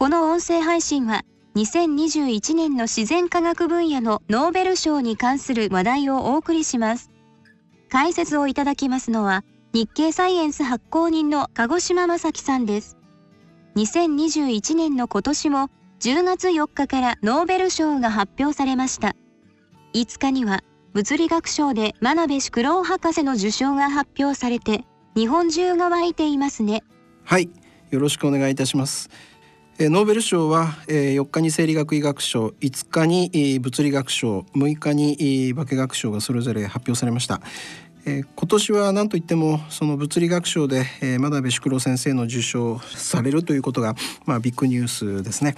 この音声配信は2021年の自然科学分野のノーベル賞に関する話題をお送りします。解説をいただきますのは日経サイエンス発行人の鹿児島正樹さんです。2021年の今年も10月4日からノーベル賞が発表されました。5日には物理学賞で真鍋淑郎博士の受賞が発表されて日本中が湧いていますね。はい、よろしくお願いいたします。ノーベル賞はえ4日に生理学医学賞5日に物理学賞6日に化学賞がそれぞれ発表されましたえ。今年は何といってもその物理学賞でえ真鍋淑郎先生の受賞されるということが、まあ、ビッグニュースですね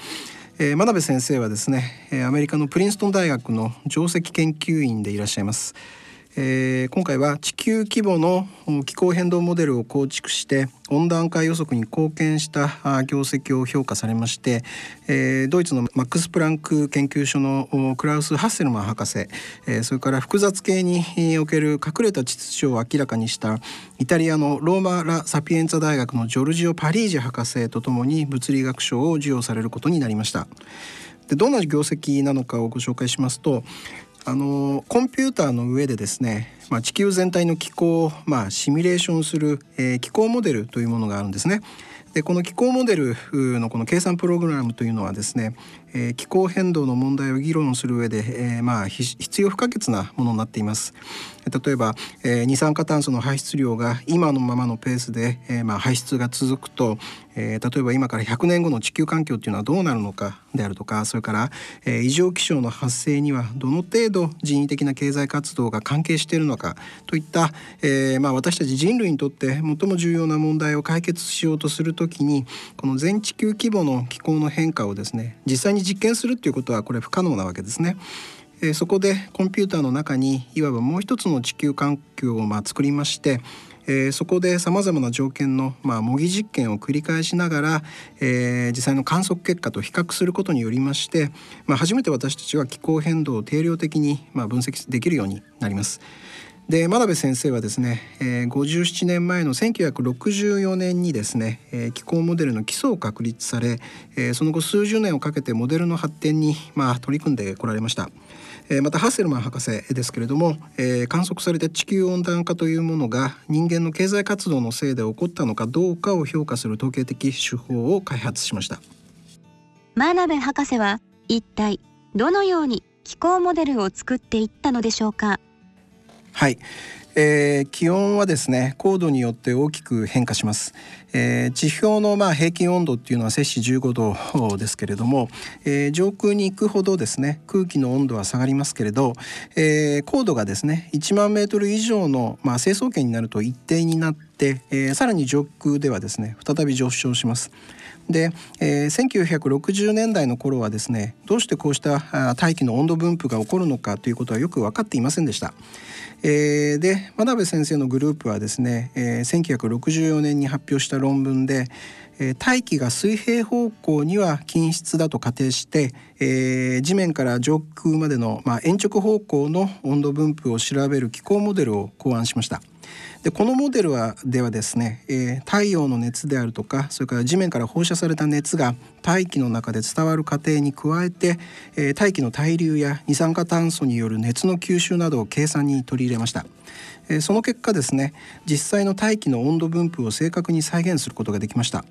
え。真鍋先生はですねアメリカのプリンストン大学の上席研究員でいらっしゃいます。えー、今回は地球規模の気候変動モデルを構築して温暖化予測に貢献した業績を評価されまして、えー、ドイツのマックス・プランク研究所のクラウス・ハッセルマン博士、えー、それから複雑系における隠れた秩序を明らかにしたイタリアのローマ・ラ・サピエンツァ大学のジョルジオ・パリージ博士とともに物理学賞を授与されることになりました。でどんな業績なのかをご紹介しますとあのコンピューターの上でですね、まあ、地球全体の気候を、まあ、シミュレーションする、えー、気候モデルというものがあるんですね。でこの気候モデルのこの計算プログラムというのはですね、えー、気候変動の問題を議論する上で、えー、まあ必要不可欠なものになっています。例えば、えー、二酸化炭素の排出量が今のままのペースで、えー、まあ排出が続くと、えー、例えば今から100年後の地球環境っていうのはどうなるのかであるとかそれから、えー、異常気象の発生にはどの程度人為的な経済活動が関係しているのかといった、えーまあ、私たち人類にとって最も重要な問題を解決しようとするときにこの全地球規模の気候の変化をですね実際に実験するっていうことはこれ不可能なわけですね。えそこでコンピューターの中にいわばもう一つの地球環境をまあ作りましてえー、そこでさまざまな条件の、まあ、模擬実験を繰り返しながら、えー、実際の観測結果と比較することによりまして、まあ、初めて私たちは気候変動を定量的に、まあ、分析できるようになります。で真鍋先生はですね、えー、57年前の1964年にですね、えー、気候モデルの基礎を確立され、えー、その後数十年をかけてモデルの発展に、まあ、取り組んでこられました。えまたハッセルマン博士ですけれども、えー、観測された地球温暖化というものが人間の経済活動のせいで起こったのかどうかを評価する統計的手法を開発しました真鍋博士は一体どのように気候モデルを作っていったのでしょうか？はい、えー、気温はですね高度によって大きく変化します、えー、地表のまあ平均温度っていうのは摂氏15度ですけれども、えー、上空に行くほどですね空気の温度は下がりますけれど、えー、高度がですね1万メートル以上のまあ成層圏になると一定になって、えー、さらに上空ではですね再び上昇します。で、えー、1960年代の頃はですねどうしてこうした大気の温度分布が起こるのかということはよく分かっていませんでした。えー、で真鍋先生のグループはですね、えー、1964年に発表した論文で、えー、大気が水平方向には均質だと仮定して、えー、地面から上空までの、まあ、鉛直方向の温度分布を調べる気候モデルを考案しました。でこのモデルはではですね、えー、太陽の熱であるとかそれから地面から放射された熱が大気の中で伝わる過程に加えて、えー、大気の対流や二酸化炭素による熱の吸収などを計算に取り入れました。えー、その結果ですね実際の大気の温度分布を正確に再現することができました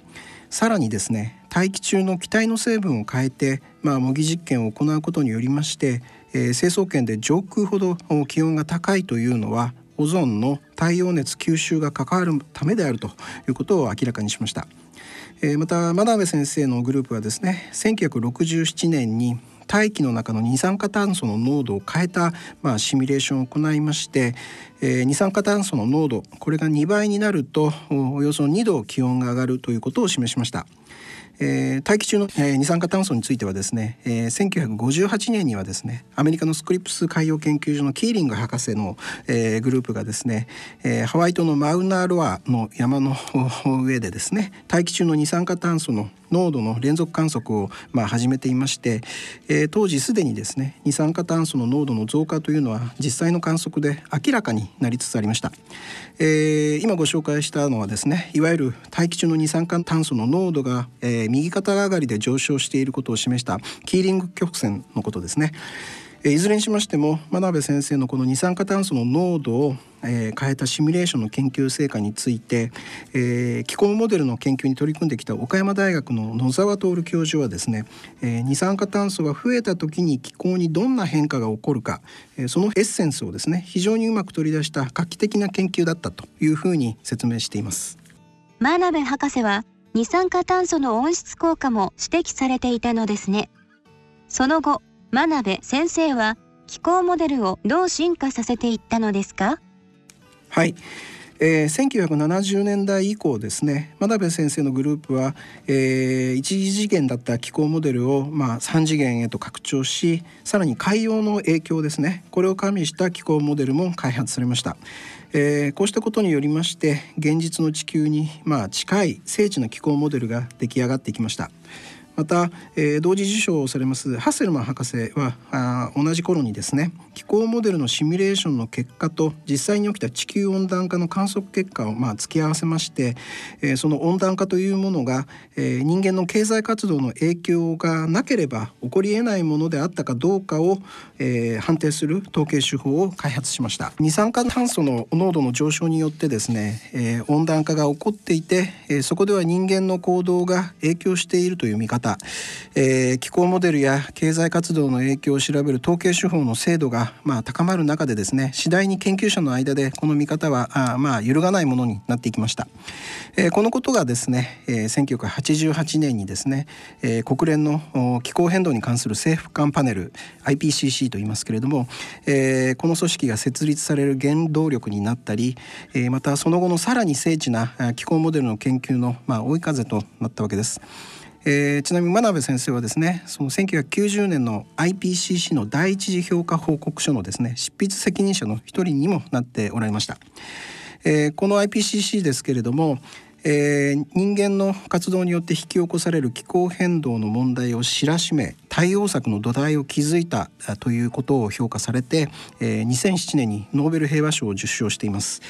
さらにですね大気中の気体の成分を変えて、まあ、模擬実験を行うことによりまして、え、成層圏で上空ほど気温が高いというのはオゾンの太陽熱吸収が関わるためであるということを明らかにしました。えー、また真鍋先生のグループはですね1967年に大気の中の二酸化炭素の濃度を変えた、まあ、シミュレーションを行いまして、えー、二酸化炭素の濃度これが2倍になるとおよそ2度気温が上がるということを示しました。えー、大気中の、えー、二酸化炭素についてはですね、えー、1958年にはですねアメリカのスクリプス海洋研究所のキーリング博士の、えー、グループがですね、えー、ハワイ島のマウナーロアの山の上でですね大気中の二酸化炭素の濃度の連続観測をまあ始めていまして、えー、当時すでにですね二酸化炭素の濃度の増加というのは実際の観測で明らかになりつつありました、えー、今ご紹介したのはですねいわゆる大気中の二酸化炭素の濃度が、えー、右肩上がりで上昇していることを示したキーリング曲線のことですね。いずれにしましても真鍋先生のこの二酸化炭素の濃度を、え変えたシミュレーションの研究成果について、えー、気候モデルの研究に取り組んできた岡山大学の野沢徹教授はですね、えー、二酸化炭素が増えた時に気候にどんな変化が起こるか、えー、そのエッセンスをですね非常にうまく取り出した画期的な研究だったというふうに説明しています真鍋博士は二酸化炭素の温室効果も指摘されていたのですね。その後真鍋先生は気候モデルをどう進化させていったのですか？はい、えー、1970年代以降ですね真鍋先生のグループは、えー、1次元だった気候モデルを、まあ、3次元へと拡張しさらに海洋の影響ですねこれを加味した気候モデルも開発されました。えー、こうしたことによりまして現実の地球にまあ近い精緻な気候モデルが出来上がってきました。また、えー、同時受賞されますハッセルマン博士はあ同じ頃にですね気候モデルのシミュレーションの結果と実際に起きた地球温暖化の観測結果をまあ突き合わせまして、えー、その温暖化というものが、えー、人間の経済活動の影響がなければ起こり得ないものであったかどうかを、えー、判定する統計手法を開発しました。二酸化炭素の濃度の上昇によってですね、えー、温暖化が起こっていて、えー、そこでは人間の行動が影響しているという見方。えー、気候モデルや経済活動の影響を調べる統計手法の精度が、まあ、高まる中でですね次第に研究者の間でこの見方はあ、まあ、揺るがないものになっていきました、えー、このことがですね、えー、1988年にですね、えー、国連の気候変動に関する政府間パネル IPCC と言いますけれども、えー、この組織が設立される原動力になったり、えー、またその後のさらに精緻な気候モデルの研究の、まあ、追い風となったわけです。えー、ちなみに真鍋先生はですねその1990年の IPCC の第一次評価報告書のですね執筆責任者の一人にもなっておられました。えー、この IPCC ですけれども、えー、人間の活動によって引き起こされる気候変動の問題を知らしめ対応策の土台を築いたということを評価されて、えー、2007年にノーベル平和賞を受賞しています、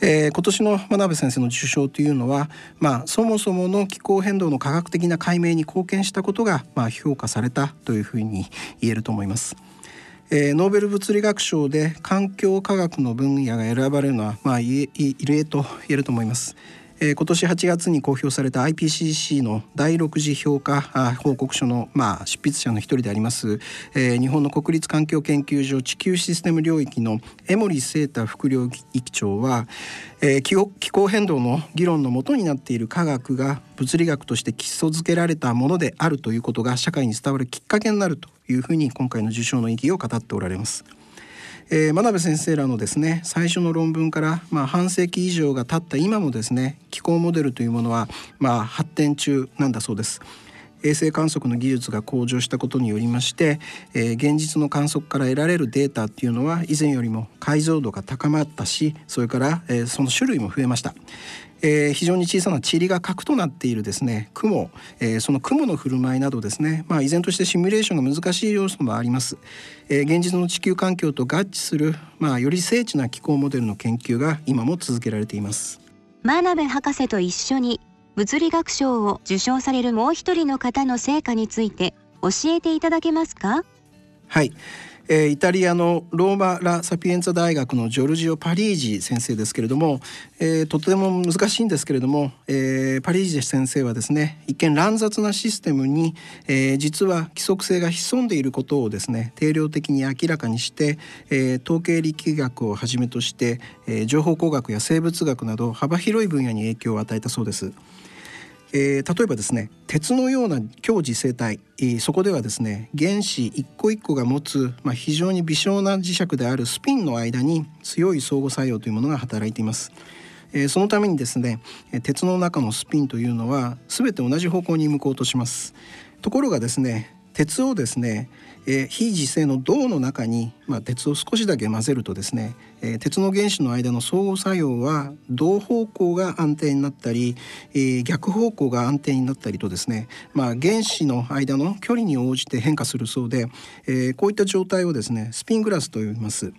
えー、今年の真鍋先生の受賞というのは、まあ、そもそもの気候変動の科学的な解明に貢献したことが、まあ、評価されたというふうに言えると思います。えー、ノーベル物理学賞で環境科学の分野が選ばれるのは、まあ、異例と言えると思います。えー、今年8月に公表された IPCC の第6次評価報告書の、まあ、執筆者の一人であります、えー、日本の国立環境研究所地球システム領域の江森聖太副領域長は、えー、気気候変動の議論のもとになっている科学が物理学として基礎づけられたものであるということが社会に伝わるきっかけになるというふうに今回の受賞の意義を語っておられます。えー、真鍋先生らのですね最初の論文から、まあ、半世紀以上が経った今もですね気候モデルというものは、まあ、発展中なんだそうです。衛星観測の技術が向上したことによりまして、えー、現実の観測から得られるデータっていうのは以前よりも解像度が高まったしそれから、えー、その種類も増えました、えー、非常に小さな塵が核となっているですね雲、えー、その雲の振る舞いなどですね、まあ、依然としてシミュレーションが難しい要素もあります、えー、現実の地球環境と合致する、まあ、より精緻な気候モデルの研究が今も続けられています。真鍋博士と一緒に物理学賞を受賞されるもう一人の方の成果について教えていただけますか？はいえー、イタリアのローマ・ラ・サピエンツァ大学のジョルジオ・パリージ先生ですけれども、えー、とても難しいんですけれども、えー、パリージ先生はですね一見乱雑なシステムに、えー、実は規則性が潜んでいることをですね定量的に明らかにして、えー、統計力学をはじめとして、えー、情報工学や生物学など幅広い分野に影響を与えたそうです。えー、例えばですね鉄のような強磁性体、えー、そこではですね原子一個一個が持つ、まあ、非常に微小な磁石であるスピンの間に強い相互作用というものが働いています。えー、そのためにですね鉄の中のスピンというのは全て同じ方向に向こうとします。ところがですね鉄をですねえー、非磁性の銅の中に、まあ、鉄を少しだけ混ぜるとですね、えー、鉄の原子の間の相互作用は銅方向が安定になったり、えー、逆方向が安定になったりとですね、まあ、原子の間の距離に応じて変化するそうで、え、こういった状態をですねスピングラスと呼びます。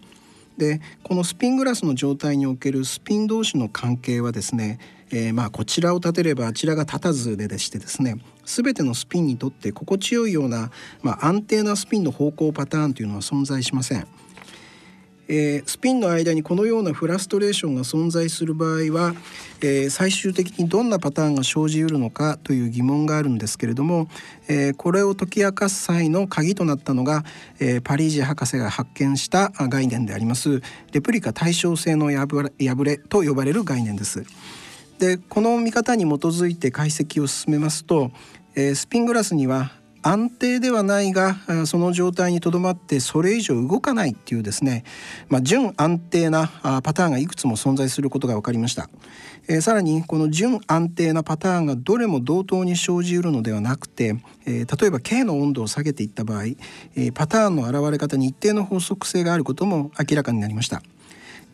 でこのスピングラスの状態におけるスピン同士の関係はですね、えー、まあこちらを立てればあちらが立たずででしてですね全てのスピンにとって心地よいような、まあ、安定なスピンの方向パターンというのは存在しません。えー、スピンの間にこのようなフラストレーションが存在する場合は、えー、最終的にどんなパターンが生じうるのかという疑問があるんですけれども、えー、これを解き明かす際の鍵となったのが、えパリージ博士が発見した概念でありますレプリカ対称性の破れと呼ばれる概念です。でこの見方に基づいて解析を進めますと、えスピングラスには安定ではないがその状態にとどまってそれ以上動かないっていうですね、まあ、準安定なパターンがいくつも存在することが分かりました、えー、さらにこの準安定なパターンがどれも同等に生じうるのではなくて、えー、例えば K の温度を下げていった場合、えー、パターンの現れ方に一定の法則性があることも明らかになりました。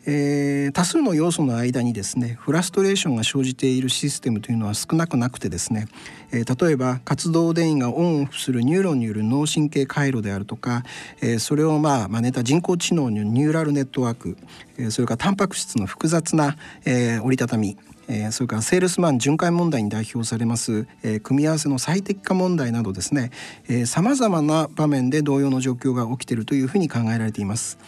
えー、多数の要素の間にですねフラストレーションが生じているシステムというのは少なくなくてですね、えー、例えば活動電位がオンオフするニューロンによる脳神経回路であるとか、えー、それをまあ真似た人工知能によるニューラルネットワーク、えー、それからタンパク質の複雑な、えー、折りたたみ、それからセールスマン巡回問題に代表されます、組み合わせの最適化問題などですねさまざまな場面で同様の状況が起きているというふうに考えられています。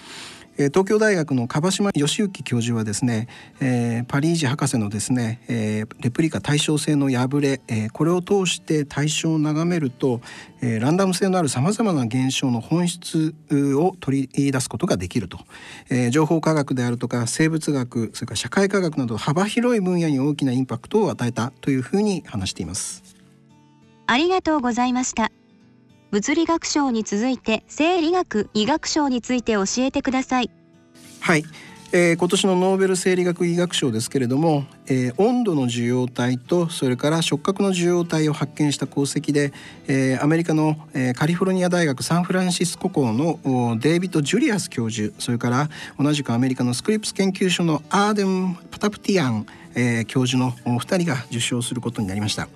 東京大学の樺島義行教授はですね、えー、パリージ博士のですね、えー、レプリカ対称性の破れ、え、これを通して対象を眺めると、え、ランダム性のあるさまざまな現象の本質を取り出すことができると、え、情報科学であるとか生物学それから社会科学など幅広い分野に大きなインパクトを与えたというふうに話しています。ありがとうございました。物理学賞に続いて生理学医学賞について教えてくださいはい、えー、今年のノーベル生理学医学賞ですけれども、えー、温度の受容体とそれから触覚の受容体を発見した功績で、えー、アメリカの、えー、カリフォルニア大学サンフランシスコ校のデイビッド・ジュリアス教授それから同じくアメリカのスクリプス研究所のアーデム・パタプティアン、えー、教授のお二人が受賞することになりました。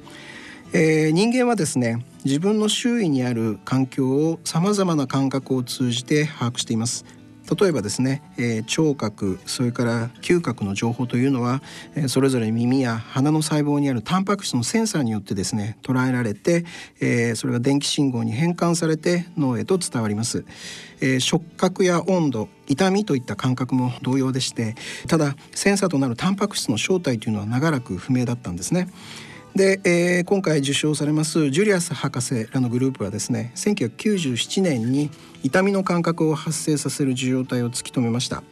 えー、人間はですね自分の周囲にある環境をさまざまな感覚を通じて把握しています。例えばですね、えー、聴覚それから嗅覚の情報というのは、えー、それぞれ耳や鼻の細胞にあるタンパク質のセンサーによってですね捉えられて、えー、それが電気信号に変換されて脳へと伝わります、えー、触覚や温度痛みといった感覚も同様でしてただセンサーとなるタンパク質の正体というのは長らく不明だったんですね。で、えー、今回受賞されますジュリアス博士らのグループはですね1997年に痛みの感覚を発生させる受容体を突き止めました、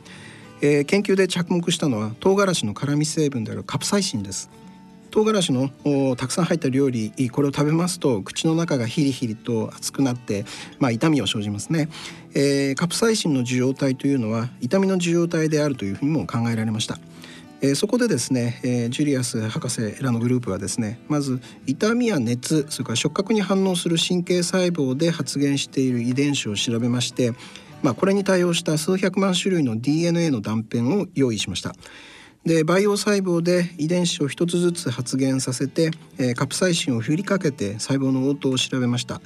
えー、研究で着目したのは唐辛子の辛味成分であるカプサイシンです。唐辛子のたくさん入った料理これを食べますと口の中がヒリヒリと熱くなって、まあ、痛みを生じますね、えー、カプサイシンの受容体というのは痛みの受容体であるというふうにも考えられました。えー、そこでですね、えー、ジュリアス博士らのグループはですねまず痛みや熱それから触覚に反応する神経細胞で発現している遺伝子を調べまして、まあ、これに対応した数百万種類の DNA の断片を用意しました。で培養細胞で遺伝子を一つずつ発現させて、えー、カプサイシンを振りかけて細胞の応答を調べました、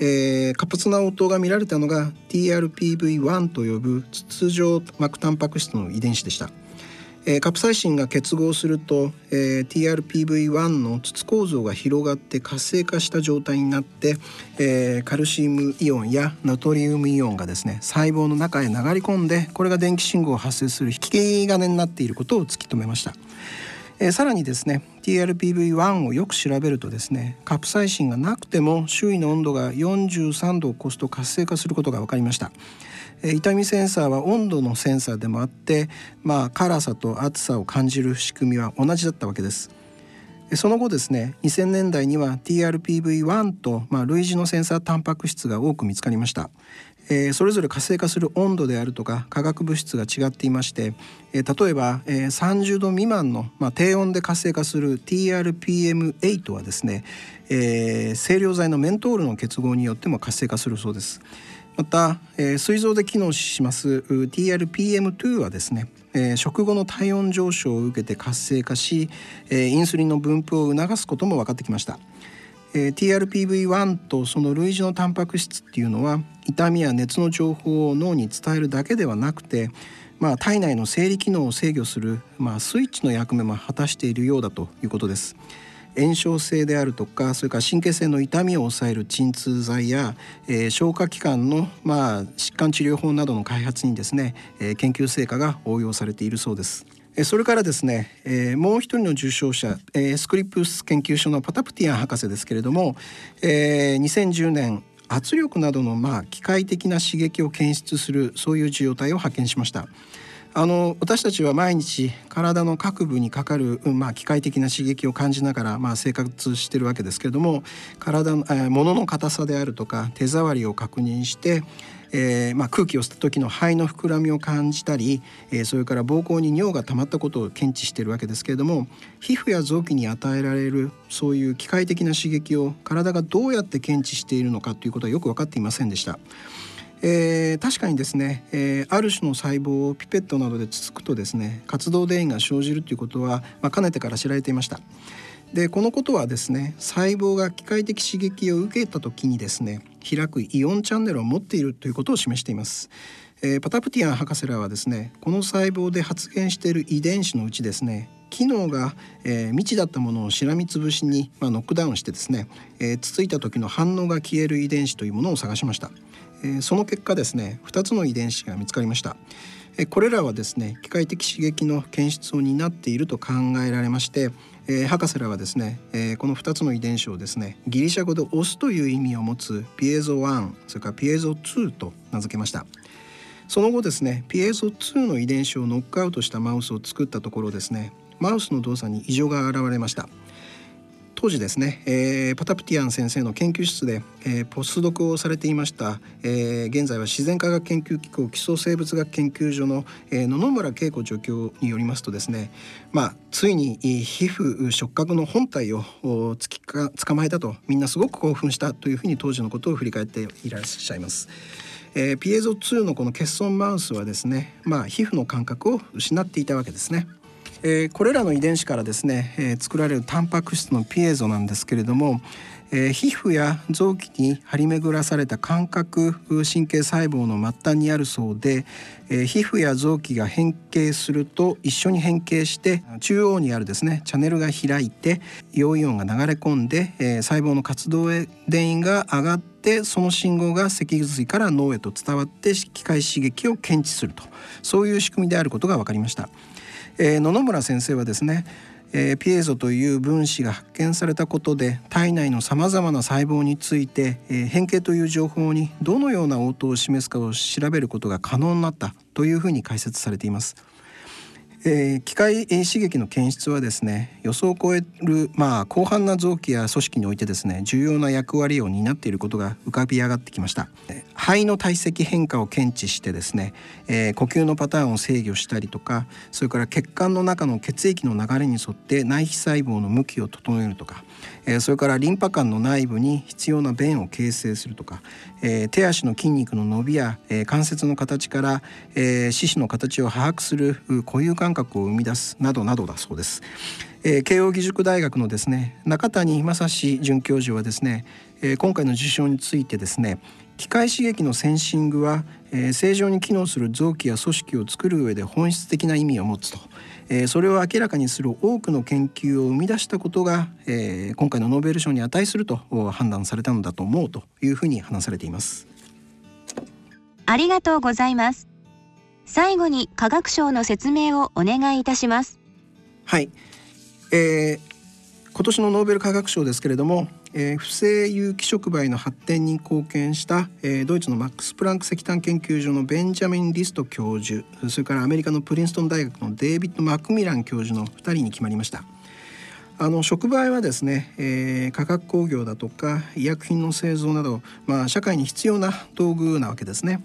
えー、活発な応答が見られたのが TRPV1 と呼ぶ筒状膜タンパク質の遺伝子でしたえー、カプサイシンが結合すると、えー、TRPV1 の筒構造が広がって活性化した状態になって、えー、カルシウムイオンやナトリウムイオンがですね細胞の中へ流れ込んでこれが電気信号を発生する引き金になっていることを突き止めました。えー、さらにですね TRPV1 をよく調べるとですねカプサイシンがなくても周囲の温度が43度を超すと活性化することが分かりました。痛みセンサーは温度のセンサーでもあって、まあ、辛さと熱さを感じる仕組みは同じだったわけです。その後ですね2000年代には TRPV1 と、まあ、類似のセンサータンパク質が多く見つかりました。えー、それぞれ活性化する温度であるとか化学物質が違っていまして、えー、例えば、えー、30度未満の、まあ、低温で活性化する TRPM8 はですね、え、清涼剤のメントールの結合によっても活性化するそうです。また、えー、膵臓で機能します TRPM2 はですね、えー、食後の体温上昇を受けて活性化し、えー、インスリンの分布を促すことも分かってきました。えー、TRPV1 とその類似のタンパク質っていうのは痛みや熱の情報を脳に伝えるだけではなくてまあ、体内の生理機能を制御する、まあ、スイッチの役目も果たしているようだということです。炎症性であるとかそれから神経性の痛みを抑える鎮痛剤や、えー、消化器官の、まあ、疾患治療法などの開発にですね、えー、研究成果が応用されているそうです。それからですね、えー、もう一人の受賞者、えー、スクリプス研究所のパタプティアン博士ですけれども、えー、2010年圧力などのまあ機械的な刺激を検出するそういう受容体を発見しました。あの私たちは毎日体の各部にかかる、まあ、機械的な刺激を感じながら、まあ、生活してるわけですけれども体の、えー、物の硬さであるとか手触りを確認して、えーまあ、空気を吸った時の肺の膨らみを感じたり、えー、それから膀胱に尿が溜まったことを検知しているわけですけれども皮膚や臓器に与えられるそういう機械的な刺激を体がどうやって検知しているのかということはよく分かっていませんでした。えー、確かにですね、えー、ある種の細胞をピペットなどでつつくとですね活動電位が生じるということは、まあ、かねてから知られていました。でこのことはですね細胞が機械的刺激を受けた時にですね開くイオンチャンネルを持っているということを示しています。えー、パタプティアン博士らはですねこの細胞で発現している遺伝子のうちですね機能が、えー、未知だったものをしらみつぶしに、まあ、ノックダウンしてですね、えー、つついた時の反応が消える遺伝子というものを探しました。えその結果ですね2つの遺伝子が見つかりました。えこれらはですね機械的刺激の検出を担っていると考えられまして、え博士らはですね、えこの2つの遺伝子をですねギリシャ語で押すという意味を持つピエゾ1それからピエゾ2と名付けました。その後ですねピエゾ2の遺伝子をノックアウトしたマウスを作ったところですねマウスの動作に異常が現れました。当時ですね、えー、パタプティアン先生の研究室で、えー、ポスドクをされていました、えー、現在は自然科学研究機構基礎生物学研究所の、えー、野々村恵子助教によりますとですね、まあ、ついに皮膚触覚の本体をつきか捕まえたとみんなすごく興奮したというふうに当時のことを振り返っていらっしゃいます。えー、ピエゾ2のこの欠損マウスはですね、まあ、皮膚の感覚を失っていたわけですね。えー、これらの遺伝子からですね、えー、作られるタンパク質のピエゾなんですけれども、えー、皮膚や臓器に張り巡らされた感覚神経細胞の末端にあるそうで、えー、皮膚や臓器が変形すると一緒に変形して中央にあるですねチャンネルが開いて陽イオンが流れ込んで、えー、細胞の活動へ電位が上がってその信号が脊髄から脳へと伝わって機械刺激を検知するとそういう仕組みであることが分かりました。えー、野々村先生はですねえー、ピエゾという分子が発見されたことで体内のさまざまな細胞について、えー、変形という情報にどのような応答を示すかを調べることが可能になったというふうに解説されています。えー、機械刺激の検出はですね予想を超える、まあ、広範な臓器や組織においてですね重要な役割を担っていることが浮かび上がってきました。肺の体積変化を検知してですね、えー、呼吸のパターンを制御したりとかそれから血管の中の血液の流れに沿って内皮細胞の向きを整えるとかえそれからリンパ管の内部に必要な弁を形成するとか、え手足の筋肉の伸びや、え関節の形から、えー四肢の形を把握する固有感覚を生み出すなどなどだそうです。え慶應義塾大学のですね中谷正史准教授はですね、え今回の受賞についてですね機械刺激のセンシングは、え正常に機能する臓器や組織を作る上で本質的な意味を持つと。えそれを明らかにする多くの研究を生み出したことが、え今回のノーベル賞に値すると判断されたのだと思うというふうに話されていますありがとうございます最後に科学賞の説明をお願いいたしますはい、えー、今年のノーベル化学賞ですけれどもえー、不正有機触媒の発展に貢献した、えー、ドイツのマックス・プランク石炭研究所のベンジャミン・リスト教授それからアメリカのプリンストン大学のデイビッド・マクミラン教授の2人に決まりました。あの触媒はですね、えー、化学工業だとか医薬品の製造など、まあ、社会に必要な道具なわけですね。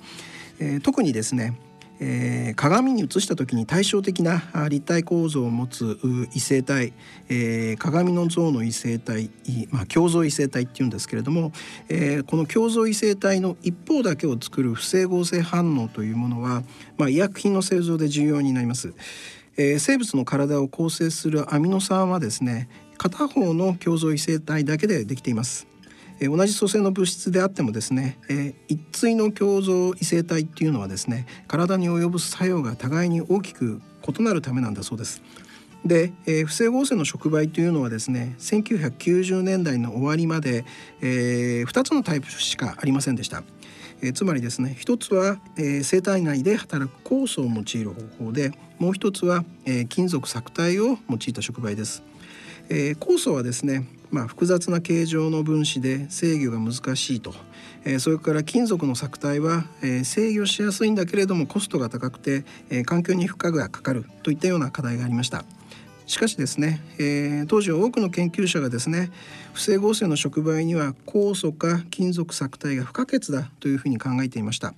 えー、特にですねえー、鏡に映した時に対照的な立体構造を持つ異性体、えー、鏡の像の異性体、まあ、共造異性体っていうんですけれども、えー、この共造異性体の一方だけを作る不整合性反応というものは、まあ、医薬品の製造で重要になります。えー、生物の体を構成するアミノ酸はですね片方の共造異性体だけでできています。え同じ組成の物質であってもですね、え一対の共造異性体っていうのはですね体に及ぶ作用が互いに大きく異なるためなんだそうです。で、えー、不正合成の触媒というのはですね1990年代の終わりまで、えー、2つのタイプしかありませんでした。えー、つまりですね一つは、え、生体内で働く酵素を用いる方法でもう一つは、え、金属索体を用いた触媒です。え、酵素はですね、まあ、複雑な形状の分子で制御が難しいと、えー、それから金属の索体は、えー、制御しやすいんだけれどもコストが高くて、えー、環境に負荷がかかるといったような課題がありました。しかしですね、えー、当時は多くの研究者がですね不正合成の触媒には酵素か金属索体が不可欠だというふうに考えていました。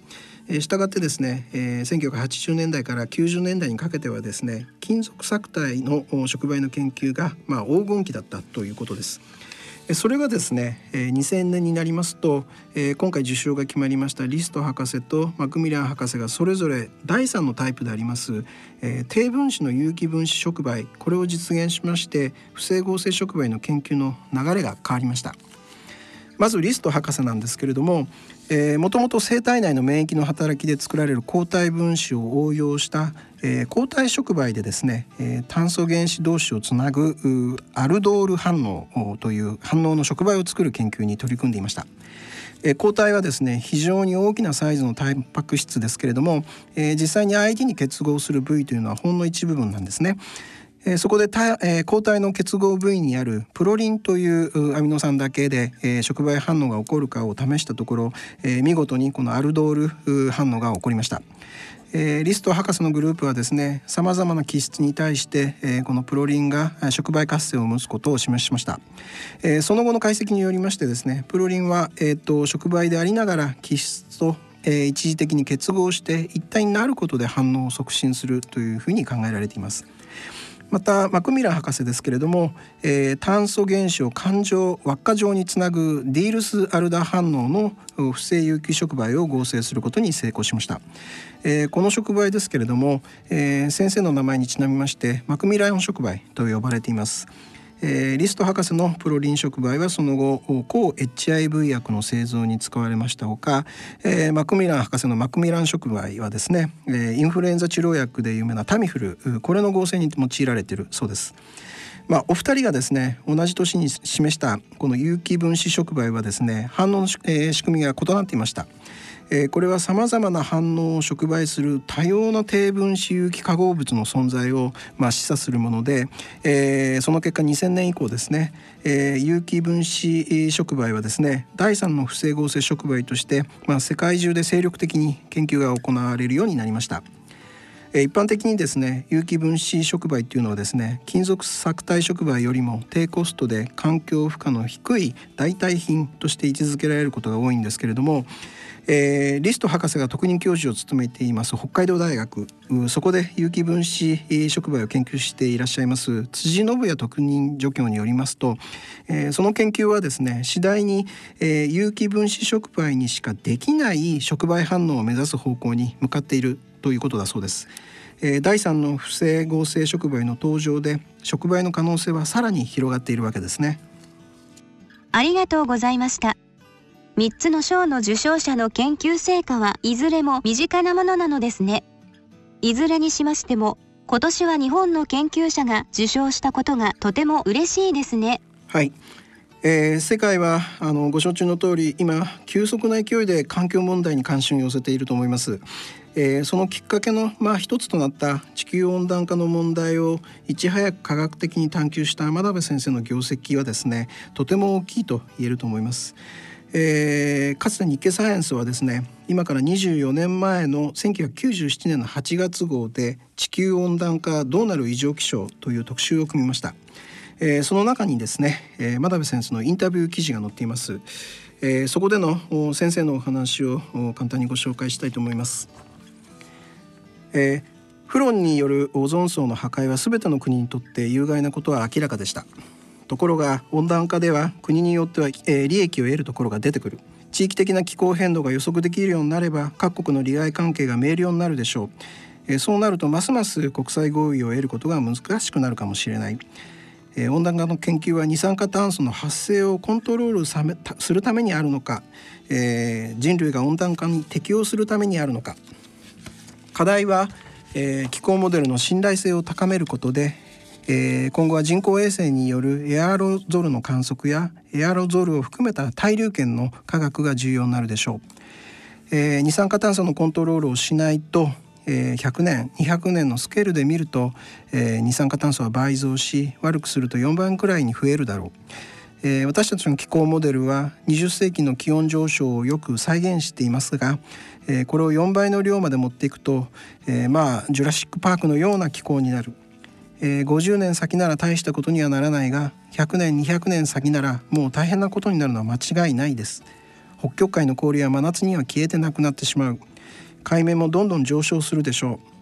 えー、したがってですね、えー、1980年代から90年代にかけてはですね金属索体の触媒の研究がまあ黄金期だったということです。それがですね2000年になりますと今回受賞が決まりましたリスト博士とマクミラン博士がそれぞれ第3のタイプであります低分子の有機分子触媒これを実現しまして不整合成触媒の研究の流れが変わりました。まずリスト博士なんですけれどももともと生体内の免疫の働きで作られる抗体分子を応用した、えー、抗体触媒でですね、えー、炭素原子同士をつなぐアルドール反応という反応の触媒を作る研究に取り組んでいました。え抗体はですね非常に大きなサイズのタンパク質ですけれども、えー、実際に相手に結合する部位というのはほんの一部分なんですね。えそこでた、え、抗体の結合部位にあるプロリンというアミノ酸だけで、えー、触媒反応が起こるかを試したところ、え、見事にこのアルドール反応が起こりました。え、リスト博士のグループはですねさまざまな基質に対して、え、このプロリンが触媒活性を持つことを示しました、え、その後の解析によりましてですねプロリンは、えーと、触媒でありながら基質とえー、一時的に結合して一体になることで反応を促進するというふうに考えられています。またマクミラー博士ですけれども、えー、炭素原子を環状輪っか状につなぐディールスアルダ反応の不正有機触媒を合成することに成功しました、えー、この触媒ですけれども、えー、先生の名前にちなみましてマクミライオン触媒と呼ばれています。えー、リスト博士のプロリン触媒はその後抗 HIV 薬の製造に使われましたほか、えー、マクミラン博士のマクミラン触媒はですね、えー、インフルエンザ治療薬で有名なタミフルこれの合成に用いられているそうです。まあ、お二人がですね同じ年に示したこの有機分子触媒はですね反応の、えー、仕組みが異なっていました。えー、これはさまざまな反応を触媒する多様な低分子有機化合物の存在を、まあ、示唆するもので、えー、その結果2000年以降ですね、えー、有機分子触媒はですね第3の不整合性触媒として、まあ、世界中で精力的に研究が行われるようになりました。一般的にですね有機分子触媒っていうのはですね金属索体触媒よりも低コストで環境負荷の低い代替品として位置づけられることが多いんですけれどもえー、リスト博士が特任教授を務めています北海道大学そこで有機分子触媒を研究していらっしゃいます辻信也特任助教によりますと、えー、その研究はですね次第に、えー、有機分子触媒にしかできない触媒反応を目指す方向に向かっているということだそうです。えー、第3の不正合成触媒の登場で触媒の可能性はさらに広がっているわけですね。ありがとうございました。3つの賞の受賞者の研究成果はいずれも身近なものなのですね。いずれにしましても、今年は日本の研究者が受賞したことがとても嬉しいですね。はい。えー、世界はあのご承知の通り今急速な勢いで環境問題に関心を寄せていると思います。えー、そのきっかけの、まあ、一つとなった地球温暖化の問題をいち早く科学的に探求した真鍋先生の業績はですねとても大きいと言えると思います。えー、かつて日経サイエンスはですね今から24年前の1997年の8月号で地球温暖化どうなる異常気象という特集を組みました、えー、その中にですね、えー、真鍋先生のインタビュー記事が載っています、えー、そこでの先生のお話を簡単にご紹介したいと思います、えー、フロンによるオゾン層の破壊は全ての国にとって有害なことは明らかでした。ところが温暖化では国によっては、えー、利益を得るところが出てくる。地域的な気候変動が予測できるようになれば各国の利害関係が明瞭になるでしょう、えー、そうなるとますます国際合意を得ることが難しくなるかもしれない、え温暖化の研究は二酸化炭素の発生をコントロールするためにあるのか、えー、人類が温暖化に適応するためにあるのか。課題は、えー、気候モデルの信頼性を高めることで、えー、今後は人工衛星によるエアロゾルの観測やエアロゾルを含めた対流圏の科学が重要になるでしょう、えー、二酸化炭素のコントロールをしないとえー、100年200年のスケールで見ると、えー、二酸化炭素は倍増し悪くすると4倍くらいに増えるだろう、えー、私たちの気候モデルは20世紀の気温上昇をよく再現していますが、えー、これを4倍の量まで持っていくと、えー、まあジュラシック・パークのような気候になる、えー、50年先なら大したことにはならないが100年200年先ならもう大変なことになるのは間違いないです。北極海の氷は真夏には消えてなくなってしまう。海面もどんどん上昇するでしょう。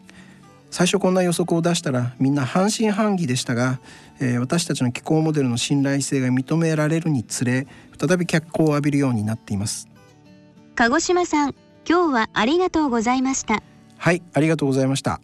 最初こんな予測を出したらみんな半信半疑でしたが、えー、私たちの気候モデルの信頼性が認められるにつれ再び脚光を浴びるようになっています。鹿児島さん今日はありがとうございました。はいありがとうございました